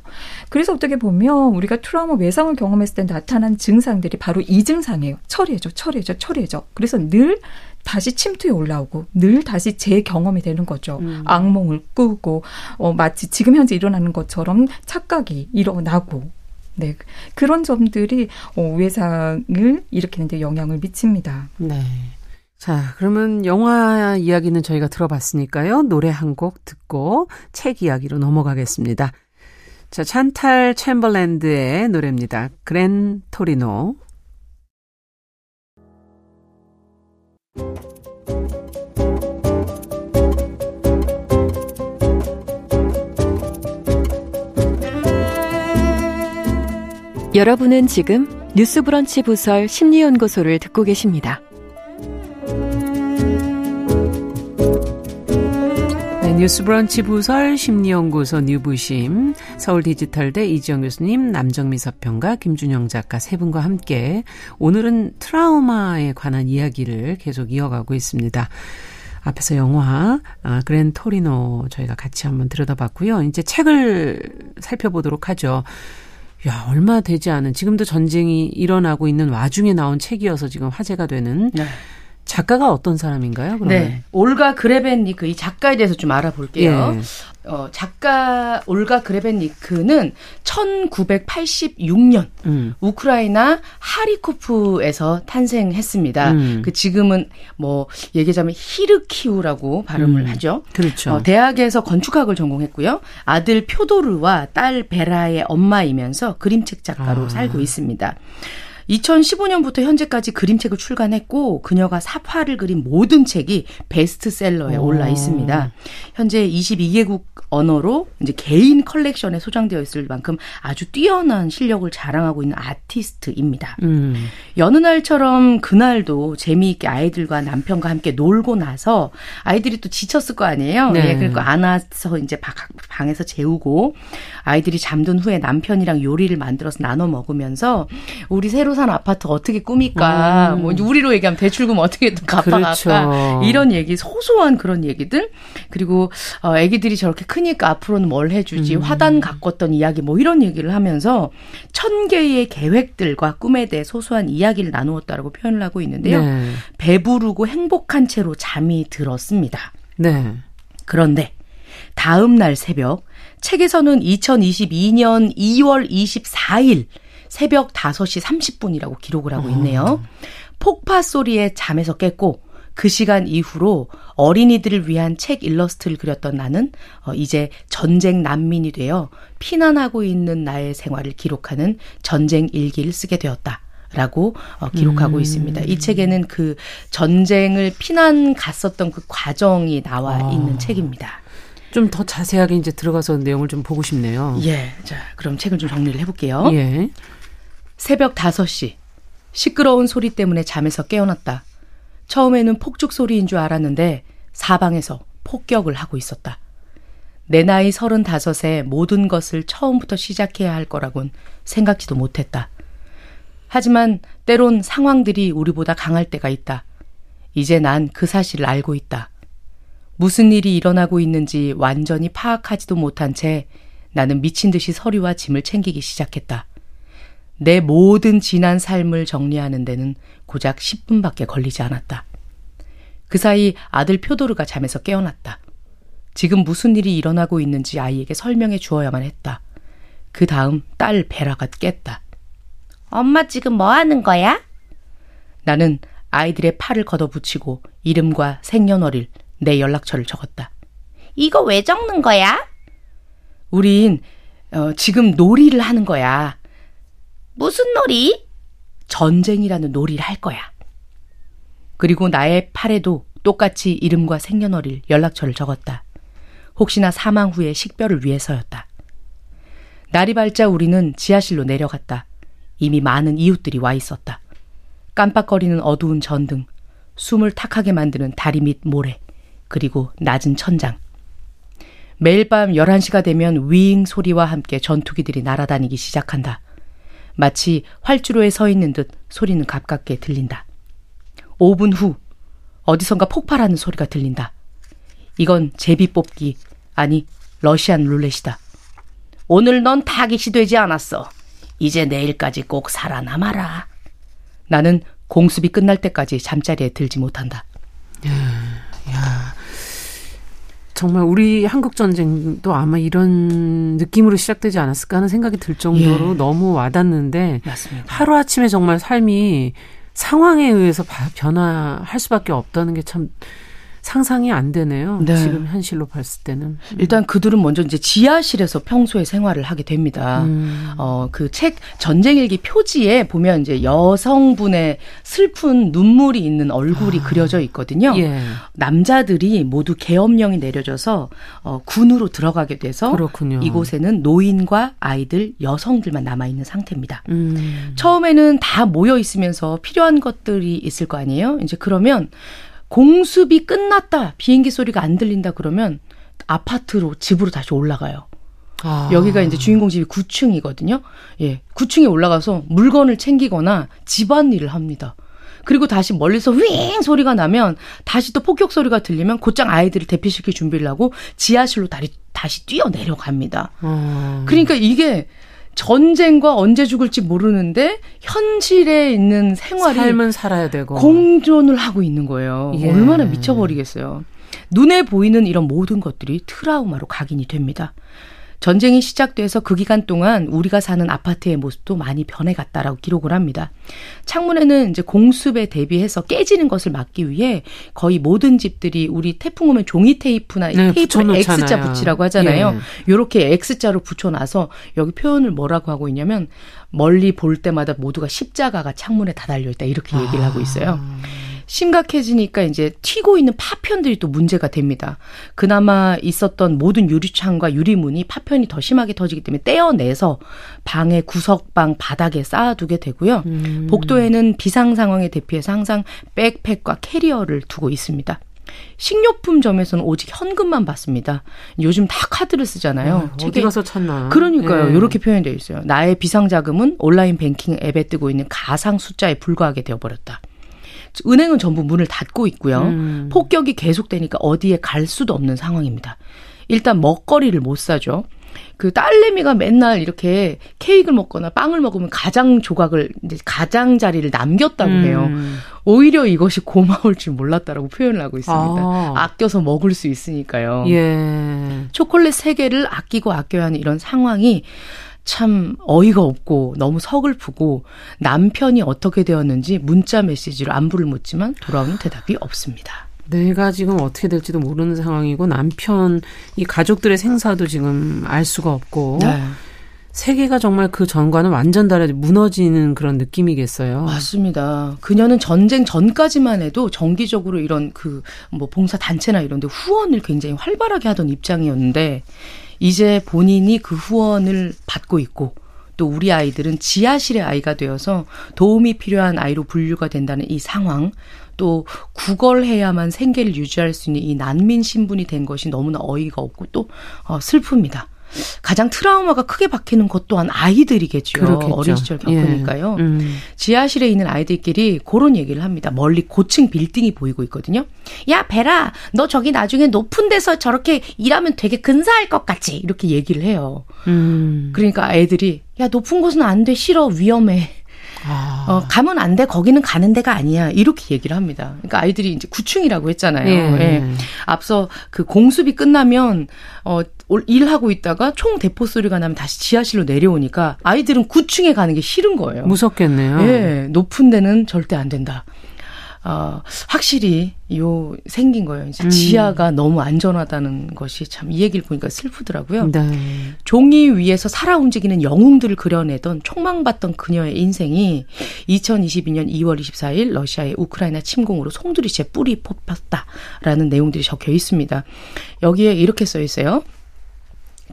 그래서 어떻게 보면 우리가 트라우마 외상을 경험했을 때 나타난 증상들이 바로 이 증상이에요. 처리해줘, 처리해줘, 처리해줘. 그래서 늘 다시 침투에 올라오고 늘 다시 재 경험이 되는 거죠. 음. 악몽을 꾸고 어 마치 지금 현재 일어나는 것처럼 착각이 일어나고 네 그런 점들이 어 외상을 일으키는 데 영향을 미칩니다. 네. 자, 그러면 영화 이야기는 저희가 들어봤으니까요. 노래 한 곡 듣고 책 이야기로 넘어가겠습니다. 자, 찬탈 챔버랜드의 노래입니다. 그랜 토리노. 여러분은 지금 뉴스브런치 부설 심리연구소를 듣고 계십니다. 뉴스브런치 부설 심리연구소 뉴부심 서울 디지털대 이지영 교수님 남정미 서평가 김준영 작가 세 분과 함께 오늘은 트라우마에 관한 이야기를 계속 이어가고 있습니다. 앞에서 영화 아, 그랜 토리노 저희가 같이 한번 들여다봤고요. 이제 책을 살펴보도록 하죠. 야, 얼마 되지 않은 지금도 전쟁이 일어나고 있는 와중에 나온 책이어서 지금 화제가 되는 네. 작가가 어떤 사람인가요? 그러면? 네. 올가 그레벤니크 이 작가에 대해서 좀 알아볼게요. 예. 어, 작가 올가 그레벤니크는 1986년 음. 우크라이나 하리코프에서 탄생했습니다. 음. 그 지금은 뭐 얘기하자면 히르키우라고 발음을 음. 하죠. 그렇죠. 어, 대학에서 건축학을 전공했고요. 아들 표도르와 딸 베라의 엄마이면서 그림책 작가로 아. 살고 있습니다. 2015년부터 현재까지 그림책을 출간했고 그녀가 사파를 그린 모든 책이 베스트셀러에 올라 있습니다. 현재 22개국 언어로 이제 개인 컬렉션에 소장되어 있을 만큼 아주 뛰어난 실력을 자랑하고 있는 아티스트입니다. 음. 여느 날처럼 그날도 재미있게 아이들과 남편과 함께 놀고 나서 아이들이 또 지쳤을 거 아니에요. 네. 네 그리고 안아서 이제 방에서 재우고 아이들이 잠든 후에 남편이랑 요리를 만들어서 나눠 먹으면서 우리 새로 산 아파트 어떻게 꾸밀까? 음. 뭐 우리로 얘기하면 대출금 어떻게 갚아갈까? 그렇죠. 이런 얘기 소소한 그런 얘기들 그리고 어 아기들이 저렇게 크니까 앞으로는 뭘 해주지? 음. 화단 가꿨던 이야기 뭐 이런 얘기를 하면서 천 개의 계획들과 꿈에 대해 소소한 이야기를 나누었다라고 표현을 하고 있는데요. 네. 배부르고 행복한 채로 잠이 들었습니다. 네. 그런데 다음 날 새벽 책에서는 2022년 2월 24일 새벽 5시 30분이라고 기록을 하고 있네요. 폭파 소리에 잠에서 깼고 그 시간 이후로 어린이들을 위한 책 일러스트를 그렸던 나는 어, 이제 전쟁 난민이 되어 피난하고 있는 나의 생활을 기록하는 전쟁 일기를 쓰게 되었다. 라고 어, 기록하고 음. 있습니다. 이 책에는 그 전쟁을 피난 갔었던 그 과정이 나와 아. 있는 책입니다. 좀 더 자세하게 이제 들어가서 내용을 좀 보고 싶네요. 예. 자, 그럼 책을 좀 정리를 해볼게요. 예. 새벽 5시. 시끄러운 소리 때문에 잠에서 깨어났다. 처음에는 폭죽 소리인 줄 알았는데 사방에서 폭격을 하고 있었다. 내 나이 35에 모든 것을 처음부터 시작해야 할 거라곤 생각지도 못했다. 하지만 때론 상황들이 우리보다 강할 때가 있다. 이제 난 그 사실을 알고 있다. 무슨 일이 일어나고 있는지 완전히 파악하지도 못한 채 나는 미친 듯이 서류와 짐을 챙기기 시작했다. 내 모든 지난 삶을 정리하는 데는 고작 10분밖에 걸리지 않았다. 그 사이 아들 표도르가 잠에서 깨어났다. 지금 무슨 일이 일어나고 있는지 아이에게 설명해 주어야만 했다. 그 다음 딸 베라가 깼다. 엄마 지금 뭐 하는 거야? 나는 아이들의 팔을 걷어붙이고 이름과 생년월일, 내 연락처를 적었다. 이거 왜 적는 거야? 우린 어, 지금 놀이를 하는 거야. 무슨 놀이? 전쟁이라는 놀이를 할 거야. 그리고 나의 팔에도 똑같이 이름과 생년월일, 연락처를 적었다. 혹시나 사망 후에 식별을 위해서였다. 날이 밝자 우리는 지하실로 내려갔다. 이미 많은 이웃들이 와 있었다. 깜빡거리는 어두운 전등, 숨을 탁하게 만드는 다리 밑 모래, 그리고 낮은 천장. 매일 밤 11시가 되면 윙 소리와 함께 전투기들이 날아다니기 시작한다. 마치 활주로에 서 있는 듯 소리는 가깝게 들린다. 5분 후 어디선가 폭발하는 소리가 들린다. 이건 제비 뽑기 아니 러시안 룰렛이다. 오늘 넌 타깃이 되지 않았어. 이제 내일까지 꼭 살아남아라. 나는 공습이 끝날 때까지 잠자리에 들지 못한다. 야, 정말 우리 한국 전쟁도 아마 이런 느낌으로 시작되지 않았을까 하는 생각이 들 정도로 예. 너무 와닿는데 맞습니다. 하루 아침에 정말 삶이 상황에 의해서 변화할 수밖에 없다는 게 참 상상이 안 되네요. 네. 지금 현실로 봤을 때는. 음. 일단 그들은 먼저 이제 지하실에서 평소에 생활을 하게 됩니다. 음. 어, 그 책 전쟁일기 표지에 보면 이제 여성분의 슬픈 눈물이 있는 얼굴이 아. 그려져 있거든요. 예. 남자들이 모두 계엄령이 내려져서 어, 군으로 들어가게 돼서 그렇군요. 이곳에는 노인과 아이들, 여성들만 남아 있는 상태입니다. 음. 처음에는 다 모여 있으면서 필요한 것들이 있을 거 아니에요. 이제 그러면 공습이 끝났다. 비행기 소리가 안 들린다 그러면 아파트로 집으로 다시 올라가요. 아. 여기가 이제 주인공 집이 9층이거든요. 예. 9층에 올라가서 물건을 챙기거나 집안일을 합니다. 그리고 다시 멀리서 윙 소리가 나면 다시 또 폭격 소리가 들리면 곧장 아이들을 대피시킬 준비를 하고 지하실로 다시, 다시 뛰어 내려갑니다. 음. 그러니까 이게 전쟁과 언제 죽을지 모르는데 현실에 있는 생활이 삶은 살아야 되고 공존을 하고 있는 거예요. 예. 얼마나 미쳐버리겠어요. 눈에 보이는 이런 모든 것들이 트라우마로 각인이 됩니다. 전쟁이 시작돼서 그 기간 동안 우리가 사는 아파트의 모습도 많이 변해갔다라고 기록을 합니다. 창문에는 이제 공습에 대비해서 깨지는 것을 막기 위해 거의 모든 집들이 우리 태풍 오면 종이 테이프나 네, 테이프를 X자 붙이라고 하잖아요. 예. 요렇게 X자로 붙여놔서 여기 표현을 뭐라고 하고 있냐면 멀리 볼 때마다 모두가 십자가가 창문에 다 달려 있다 이렇게 얘기를 아. 하고 있어요. 심각해지니까 이제 튀고 있는 파편들이 또 문제가 됩니다. 그나마 있었던 모든 유리창과 유리문이 파편이 더 심하게 터지기 때문에 떼어내서 방의 구석방 바닥에 쌓아두게 되고요. 음. 복도에는 비상 상황에 대피해서 항상 백팩과 캐리어를 두고 있습니다. 식료품점에서는 오직 현금만 받습니다. 요즘 다 카드를 쓰잖아요. 어, 디 가서 찾나? 그러니까요. 네. 이렇게 표현되어 있어요. 나의 비상자금은 온라인 뱅킹 앱에 뜨고 있는 가상 숫자에 불과하게 되어버렸다. 은행은 전부 문을 닫고 있고요. 음. 폭격이 계속되니까 어디에 갈 수도 없는 상황입니다. 일단 먹거리를 못 사죠. 그 딸내미가 맨날 이렇게 케이크를 먹거나 빵을 먹으면 가장 조각을 이제 가장 자리를 남겼다고 음. 해요. 오히려 이것이 고마울 줄 몰랐다라고 표현을 하고 있습니다. 아. 껴서 먹을 수 있으니까요. 예. 초콜릿 3개를 아끼고 아껴야 하는 이런 상황이 참 어이가 없고 너무 서글프고 남편이 어떻게 되었는지 문자 메시지로 안부를 묻지만 돌아오는 대답이 없습니다. 내가 지금 어떻게 될지도 모르는 상황이고 남편 이 가족들의 생사도 지금 알 수가 없고 네. 세계가 정말 그 전과는 완전 다르게 무너지는 그런 느낌이겠어요. 맞습니다. 그녀는 전쟁 전까지만 해도 정기적으로 이런 그 뭐 봉사 단체나 이런 데 후원을 굉장히 활발하게 하던 입장이었는데 이제 본인이 그 후원을 받고 있고 또 우리 아이들은 지하실의 아이가 되어서 도움이 필요한 아이로 분류가 된다는 이 상황 또 구걸해야만 생계를 유지할 수 있는 이 난민 신분이 된 것이 너무나 어이가 없고 또 어, 슬픕니다. 가장 트라우마가 크게 박히는 것 또한 아이들이겠죠. 그렇겠죠. 어린 시절 겪으니까요. 예. 음. 지하실에 있는 아이들끼리 그런 얘기를 합니다. 멀리 고층 빌딩이 보이고 있거든요. 야, 베라, 너 저기 나중에 높은 데서 저렇게 일하면 되게 근사할 것 같지? 이렇게 얘기를 해요. 음. 그러니까 애들이 야, 높은 곳은 안 돼, 싫어, 위험해. 아. 어, 가면 안 돼. 거기는 가는 데가 아니야. 이렇게 얘기를 합니다. 그러니까 아이들이 이제 9층이라고 했잖아요. 예. 예. 앞서 그 공습이 끝나면 어 일하고 있다가 총 대포 소리가 나면 다시 지하실로 내려오니까 아이들은 9층에 가는 게 싫은 거예요. 무섭겠네요. 예. 높은 데는 절대 안 된다. 어, 확실히 요 생긴 거예요. 이제 음. 지하가 너무 안전하다는 것이 참 이 얘기를 보니까 슬프더라고요. 네. 종이 위에서 살아 움직이는 영웅들을 그려내던 촉망받던 그녀의 인생이 2022년 2월 24일 러시아의 우크라이나 침공으로 송두리째 뿌리 뽑혔다라는 내용들이 적혀 있습니다. 여기에 이렇게 써 있어요.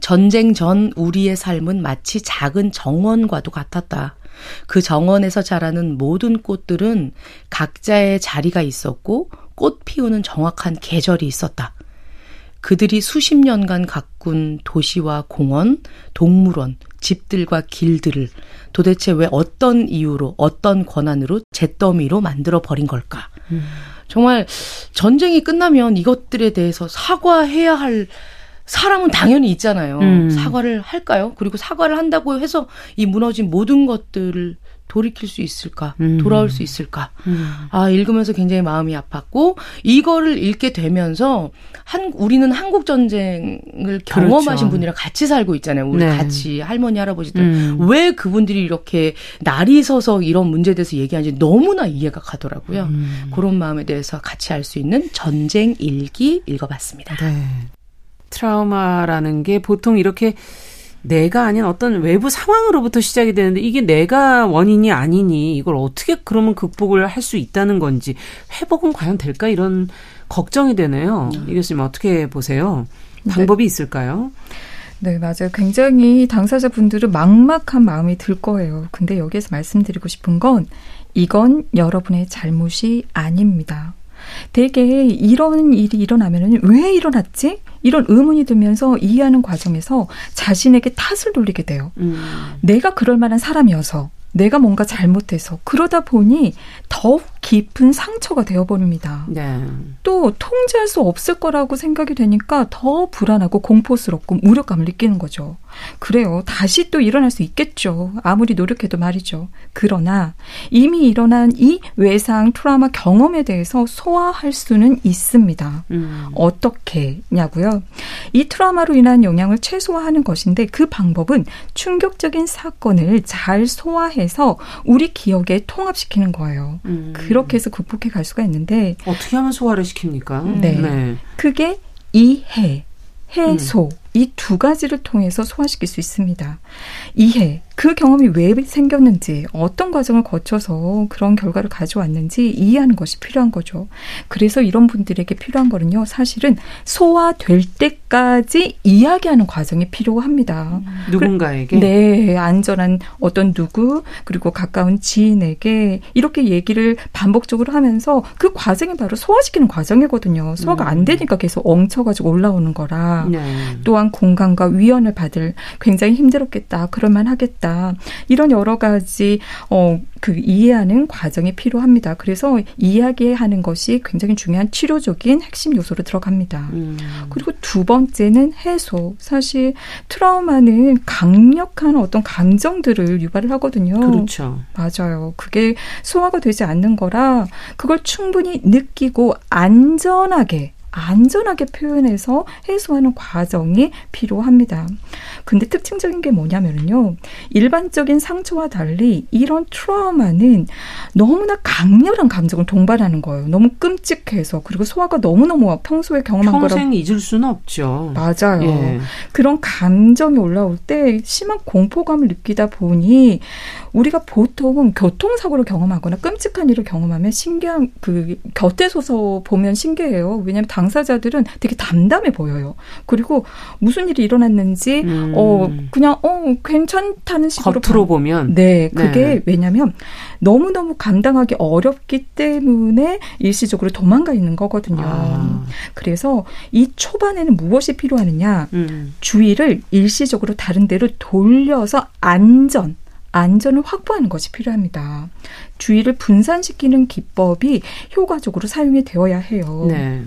전쟁 전 우리의 삶은 마치 작은 정원과도 같았다. 그 정원에서 자라는 모든 꽃들은 각자의 자리가 있었고 꽃 피우는 정확한 계절이 있었다. 그들이 수십 년간 가꾼 도시와 공원, 동물원, 집들과 길들을 도대체 왜 어떤 이유로, 어떤 권한으로 잿더미로 만들어 버린 걸까? 음. 정말 전쟁이 끝나면 이것들에 대해서 사과해야 할 사람은 당연히 있잖아요. 음. 사과를 할까요? 그리고 사과를 한다고 해서 이 무너진 모든 것들을 돌이킬 수 있을까? 음. 돌아올 수 있을까? 음. 아, 읽으면서 굉장히 마음이 아팠고, 이거를 읽게 되면서, 한, 우리는 한국전쟁을 경험하신 그렇죠. 분이랑 같이 살고 있잖아요. 우리 네. 같이, 할머니, 할아버지들. 음. 왜 그분들이 이렇게 날이 서서 이런 문제에 대해서 얘기하는지 너무나 이해가 가더라고요. 음. 그런 마음에 대해서 같이 알 수 있는 전쟁 일기 읽어봤습니다. 네. 트라우마라는 게 보통 이렇게 내가 아닌 어떤 외부 상황으로부터 시작이 되는데 이게 내가 원인이 아니니 이걸 어떻게 그러면 극복을 할 수 있다는 건지 회복은 과연 될까 이런 걱정이 되네요. 음. 이 교수님 어떻게 보세요? 방법이 네. 있을까요? 네, 맞아요. 굉장히 당사자분들은 막막한 마음이 들 거예요. 근데 여기에서 말씀드리고 싶은 건 이건 여러분의 잘못이 아닙니다. 대개 이런 일이 일어나면은 왜 일어났지? 이런 의문이 들면서 이해하는 과정에서 자신에게 탓을 돌리게 돼요. 음. 내가 그럴 만한 사람이어서 내가 뭔가 잘못해서 그러다 보니 더욱 깊은 상처가 되어버립니다. 네. 또 통제할 수 없을 거라고 생각이 되니까 더 불안하고 공포스럽고 무력감을 느끼는 거죠. 그래요. 다시 또 일어날 수 있겠죠. 아무리 노력해도 말이죠. 그러나 이미 일어난 이 외상 트라우마 경험에 대해서 소화할 수는 있습니다. 음. 어떻게냐고요? 이 트라우마로 인한 영향을 최소화하는 것인데 그 방법은 충격적인 사건을 잘 소화해서 우리 기억에 통합시키는 거예요. 음. 그렇게 해서 극복해 갈 수가 있는데 어떻게 하면 소화를 시킵니까? 네. 네. 그게 이해, 해소, 음. 이 두 가지를 통해서 소화시킬 수 있습니다. 이해, 그 경험이 왜 생겼는지, 어떤 과정을 거쳐서 그런 결과를 가져왔는지 이해하는 것이 필요한 거죠. 그래서 이런 분들에게 필요한 거는요, 사실은 소화될 때까지 이야기하는 과정이 필요합니다. 음, 누군가에게? 네, 안전한 어떤 누구, 그리고 가까운 지인에게 이렇게 얘기를 반복적으로 하면서 그 과정이 바로 소화시키는 과정이거든요. 소화가 안 음. 되니까 계속 엉쳐가지고 올라오는 거라. 네. 또한 공간과 위안을 받을 굉장히 힘들었겠다. 그럴만 하겠다. 이런 여러 가지 어, 그 이해하는 과정이 필요합니다. 그래서 이야기하는 것이 굉장히 중요한 치료적인 핵심 요소로 들어갑니다. 음. 그리고 두 번째는 해소. 사실 트라우마는 강력한 어떤 감정들을 유발을 하거든요. 그렇죠. 맞아요. 그게 소화가 되지 않는 거라 그걸 충분히 느끼고 안전하게 안전하게 표현해서 해소하는 과정이 필요합니다. 근데 특징적인 게 뭐냐면요. 일반적인 상처와 달리 이런 트라우마는 너무나 강렬한 감정을 동반하는 거예요. 너무 끔찍해서 그리고 소화가 너무너무 평소에 경험한 거라 평생 잊을 수는 없죠. 맞아요. 예. 그런 감정이 올라올 때 심한 공포감을 느끼다 보니 우리가 보통 교통사고를 경험하거나 끔찍한 일을 경험하면 신기한 그 곁에 서서 보면 신기해요. 왜냐하면 당사자들은 되게 담담해 보여요. 그리고 무슨 일이 일어났는지 음. 어 그냥 어 괜찮다는 식으로 겉으로 보면 네 그게 네. 왜냐하면 너무 너무 감당하기 어렵기 때문에 일시적으로 도망가 있는 거거든요. 아. 그래서 이 초반에는 무엇이 필요하느냐 음. 주의를 일시적으로 다른 데로 돌려서 안전 안전을 확보하는 것이 필요합니다. 주의를 분산시키는 기법이 효과적으로 사용이 되어야 해요. 네.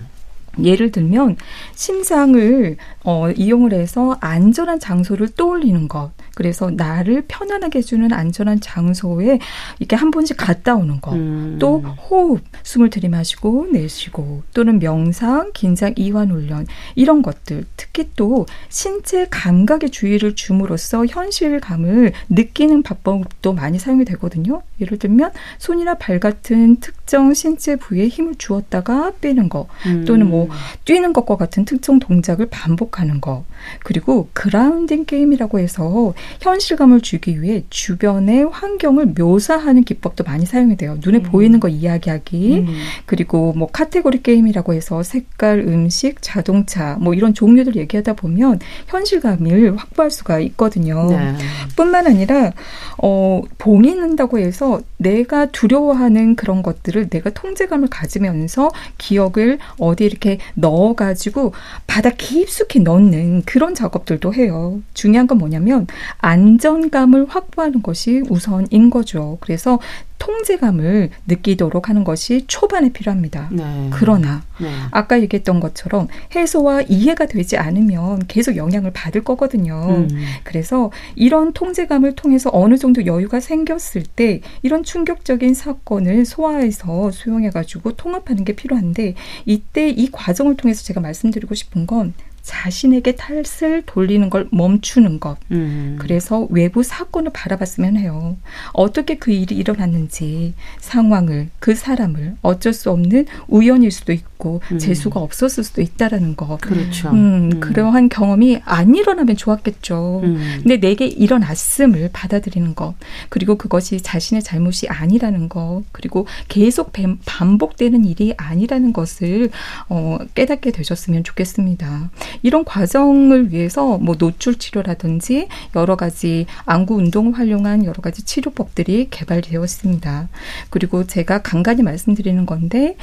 예를 들면 심상을 어, 이용을 해서 안전한 장소를 떠올리는 것. 그래서 나를 편안하게 해주는 안전한 장소에 이렇게 한 번씩 갔다 오는 것. 음. 또 호흡, 숨을 들이마시고 내쉬고 또는 명상, 긴장 이완 훈련 이런 것들. 특히 또 신체 감각의 주의를 줌으로써 현실감을 느끼는 방법도 많이 사용이 되거든요. 예를 들면 손이나 발 같은 특정 신체 부위에 힘을 주었다가 빼는 거 음. 또는 뭐 뛰는 것과 같은 특정 동작을 반복하는 거 그리고 그라운딩 게임이라고 해서 현실감을 주기 위해 주변의 환경을 묘사하는 기법도 많이 사용이 돼요. 눈에 음. 보이는 거 이야기하기. 음. 그리고 뭐 카테고리 게임이라고 해서 색깔, 음식, 자동차 뭐 이런 종류들 얘기하다 보면 현실감을 확보할 수가 있거든요. 네. 뿐만 아니라 어 봉인한다고 해서 내가 두려워하는 그런 것들을 내가 통제감을 가지면서 기억을 어디 이렇게 넣어 가지고 바다 깊숙이 넣는 그런 작업들도 해요. 중요한 건 뭐냐면 안전감을 확보하는 것이 우선인 거죠. 그래서 통제감을 느끼도록 하는 것이 초반에 필요합니다. 네. 그러나 네. 아까 얘기했던 것처럼 해소와 이해가 되지 않으면 계속 영향을 받을 거거든요. 음. 그래서 이런 통제감을 통해서 어느 정도 여유가 생겼을 때 이런 충격적인 사건을 소화해서 수용해 가지고 통합하는 게 필요한데 이때 이 과정을 통해서 제가 말씀드리고 싶은 건 자신에게 탓을 돌리는 걸 멈추는 것. 음. 그래서 외부 사건을 바라봤으면 해요. 어떻게 그 일이 일어났는지 상황을 그 사람을 어쩔 수 없는 우연일 수도 있고 음. 재수가 없었을 수도 있다라는 거. 그렇죠. 음, 음. 그러한 경험이 안 일어나면 좋았겠죠. 음. 근데 내게 일어났음을 받아들이는 것. 그리고 그것이 자신의 잘못이 아니라는 것. 그리고 계속 반복되는 일이 아니라는 것을 어, 깨닫게 되셨으면 좋겠습니다. 이런 과정을 위해서 뭐 노출 치료라든지 여러 가지 안구 운동을 활용한 여러 가지 치료법들이 개발되어 있습니다. 그리고 제가 간간히 말씀드리는 건데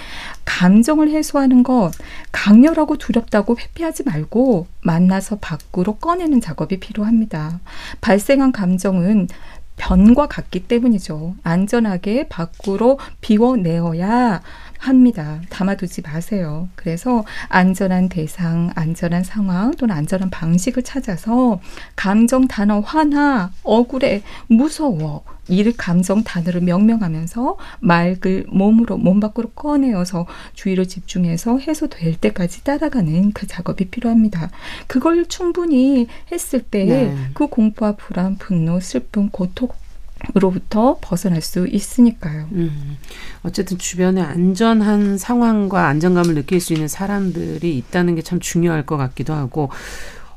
감정을 해소하는 것 강렬하고 두렵다고 회피하지 말고 만나서 밖으로 꺼내는 작업이 필요합니다. 발생한 감정은 변과 같기 때문이죠. 안전하게 밖으로 비워내어야 합니다. 담아두지 마세요. 그래서 안전한 대상, 안전한 상황 또는 안전한 방식을 찾아서 감정 단어 화나, 억울해, 무서워 이를 감정 단어를 명명하면서 맑을 몸으로 몸 밖으로 꺼내어서 주의를 집중해서 해소될 때까지 따라가는 그 작업이 필요합니다. 그걸 충분히 했을 때그 네. 그 공포와 불안, 분노, 슬픔, 고통 으로부터 벗어날 수 있으니까요. 음, 어쨌든 주변에 안전한 상황과 안정감을 느낄 수 있는 사람들이 있다는 게 참 중요할 것 같기도 하고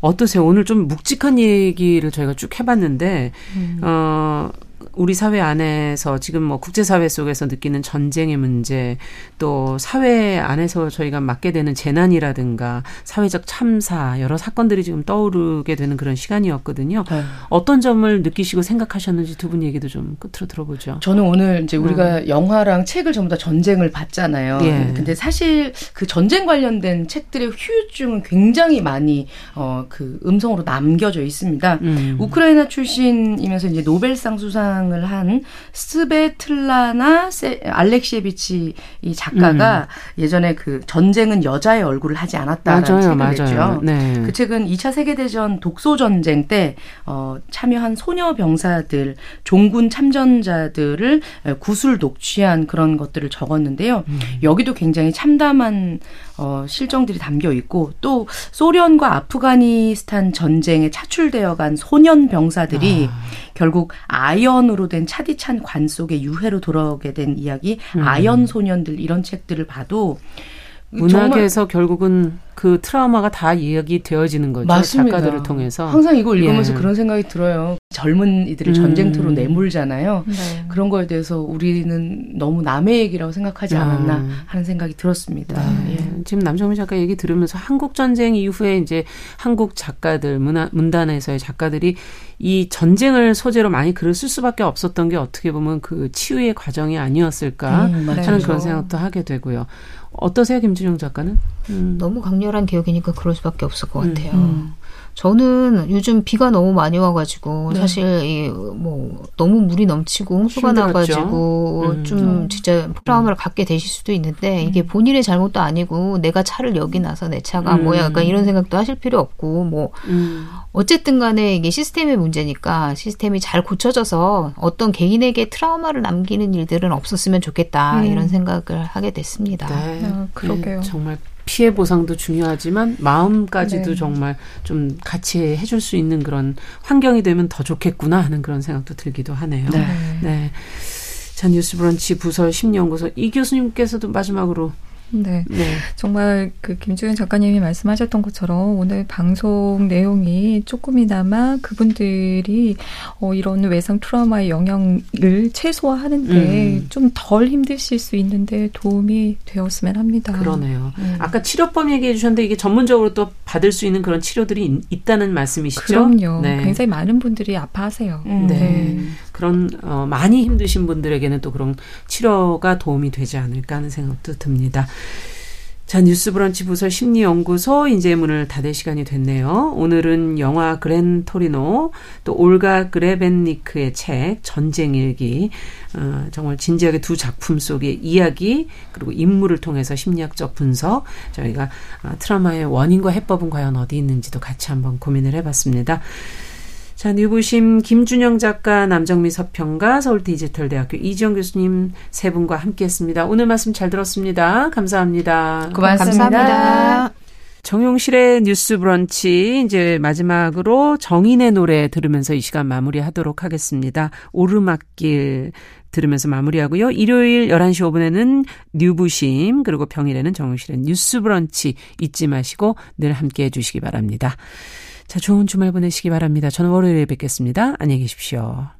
어떠세요? 오늘 좀 묵직한 얘기를 저희가 쭉 해봤는데 음. 어 우리 사회 안에서 지금 뭐 국제사회 속에서 느끼는 전쟁의 문제 또 사회 안에서 저희가 맡게 되는 재난이라든가 사회적 참사 여러 사건들이 지금 떠오르게 되는 그런 시간이었거든요. 네. 어떤 점을 느끼시고 생각하셨는지 두 분 얘기도 좀 끝으로 들어보죠. 저는 오늘 이제 우리가 음. 영화랑 책을 전부 다 전쟁을 봤잖아요. 예. 근데 사실 그 전쟁 관련된 책들의 후유증은 굉장히 많이 어 그 음성으로 남겨져 있습니다. 음. 우크라이나 출신이면서 이제 노벨상 수상 등장을 한 스베틀라나 알렉시에비치 이 작가가 음. 예전에 그 전쟁은 여자의 얼굴을 하지 않았다라는 맞아요, 책을 맞아요. 냈죠. 네. 그 책은 2차 세계대전 독소 전쟁 때 어, 참여한 소녀 병사들, 종군 참전자들을 구술 녹취한 그런 것들을 적었는데요. 음. 여기도 굉장히 참담한 어, 실정들이 담겨 있고 또 소련과 아프가니스탄 전쟁에 차출되어 간 소년 병사들이 아. 결국 아연으로 된 차디찬 관 속에 유해로 돌아오게 된 이야기, 음. 아연 소년들 이런 책들을 봐도 문학에서 결국은 그 트라우마가 다 이야기 되어지는 거죠. 맞습니다. 작가들을 통해서. 항상 이걸 읽으면서 예. 그런 생각이 들어요. 젊은 이들을 음. 전쟁터로 내몰잖아요. 네. 그런 거에 대해서 우리는 너무 남의 얘기라고 생각하지 아. 않았나 하는 생각이 들었습니다. 네. 예. 지금 남정미 작가 얘기 들으면서 한국 전쟁 이후에 이제 한국 작가들 문화, 문단에서의 작가들이 이 전쟁을 소재로 많이 글을 쓸 수밖에 없었던 게 어떻게 보면 그 치유의 과정이 아니었을까 음, 하는 그런 생각도 하게 되고요. 어떠세요, 김준영 작가는? 음. 너무 강렬한 기억이니까 그럴 수밖에 없을 것 음. 같아요. 음. 저는 요즘 비가 너무 많이 와가지고 네. 사실 이 뭐 너무 물이 넘치고 홍수가 나가지고 음. 좀 진짜 트라우마를 갖게 되실 수도 있는데 이게 음. 본인의 잘못도 아니고 내가 차를 여기 나서 내 차가 음. 뭐야 약간 이런 생각도 하실 필요 없고 뭐 음. 어쨌든 간에 이게 시스템의 문제니까 시스템이 잘 고쳐져서 어떤 개인에게 트라우마를 남기는 일들은 없었으면 좋겠다 음. 이런 생각을 하게 됐습니다. 네. 아, 그러게요. 네, 정말 피해 보상도 중요하지만 마음까지도 네. 정말 좀 같이 해줄 수 있는 그런 환경이 되면 더 좋겠구나 하는 그런 생각도 들기도 하네요. 네. 네. 자 뉴스 브런치 부설 심리연구소 이 교수님께서도 마지막으로 네. 네. 정말 그 김주현 작가님이 말씀하셨던 것처럼 오늘 방송 내용이 조금이나마 그분들이 어, 이런 외상 트라우마의 영향을 최소화하는데 음. 좀덜 힘드실 수 있는데 도움이 되었으면 합니다. 그러네요. 네. 아까 치료법 얘기해 주셨는데 이게 전문적으로 또 받을 수 있는 그런 치료들이 있, 다는 말씀이시죠? 그럼요. 네. 굉장히 많은 분들이 아파하세요. 음. 네. 네. 그런 어, 많이 힘드신 분들에게는 또 그런 치료가 도움이 되지 않을까 하는 생각도 듭니다. 자, 뉴스브런치 부서 심리연구소 이제 문을 닫을 시간이 됐네요. 오늘은 영화 그랜 토리노 또 올가 그레벤니크의 책 전쟁일기 어, 정말 진지하게 두 작품 속의 이야기 그리고 인물을 통해서 심리학적 분석 저희가 어, 트라우마의 원인과 해법은 과연 어디 있는지도 같이 한번 고민을 해봤습니다. 자, 뉴부심 김준영 작가, 남정미 서평가, 서울디지털대학교 이지영 교수님 세 분과 함께했습니다. 오늘 말씀 잘 들었습니다. 감사합니다. 고맙습니다. 감사합니다. 정용실의 뉴스 브런치 이제 마지막으로 정인의 노래 들으면서 이 시간 마무리하도록 하겠습니다. 오르막길 들으면서 마무리하고요. 일요일 11시 5분에는 뉴부심 그리고 평일에는 정용실의 뉴스 브런치 잊지 마시고 늘 함께 해 주시기 바랍니다. 자, 좋은 주말 보내시기 바랍니다. 저는 월요일에 뵙겠습니다. 안녕히 계십시오.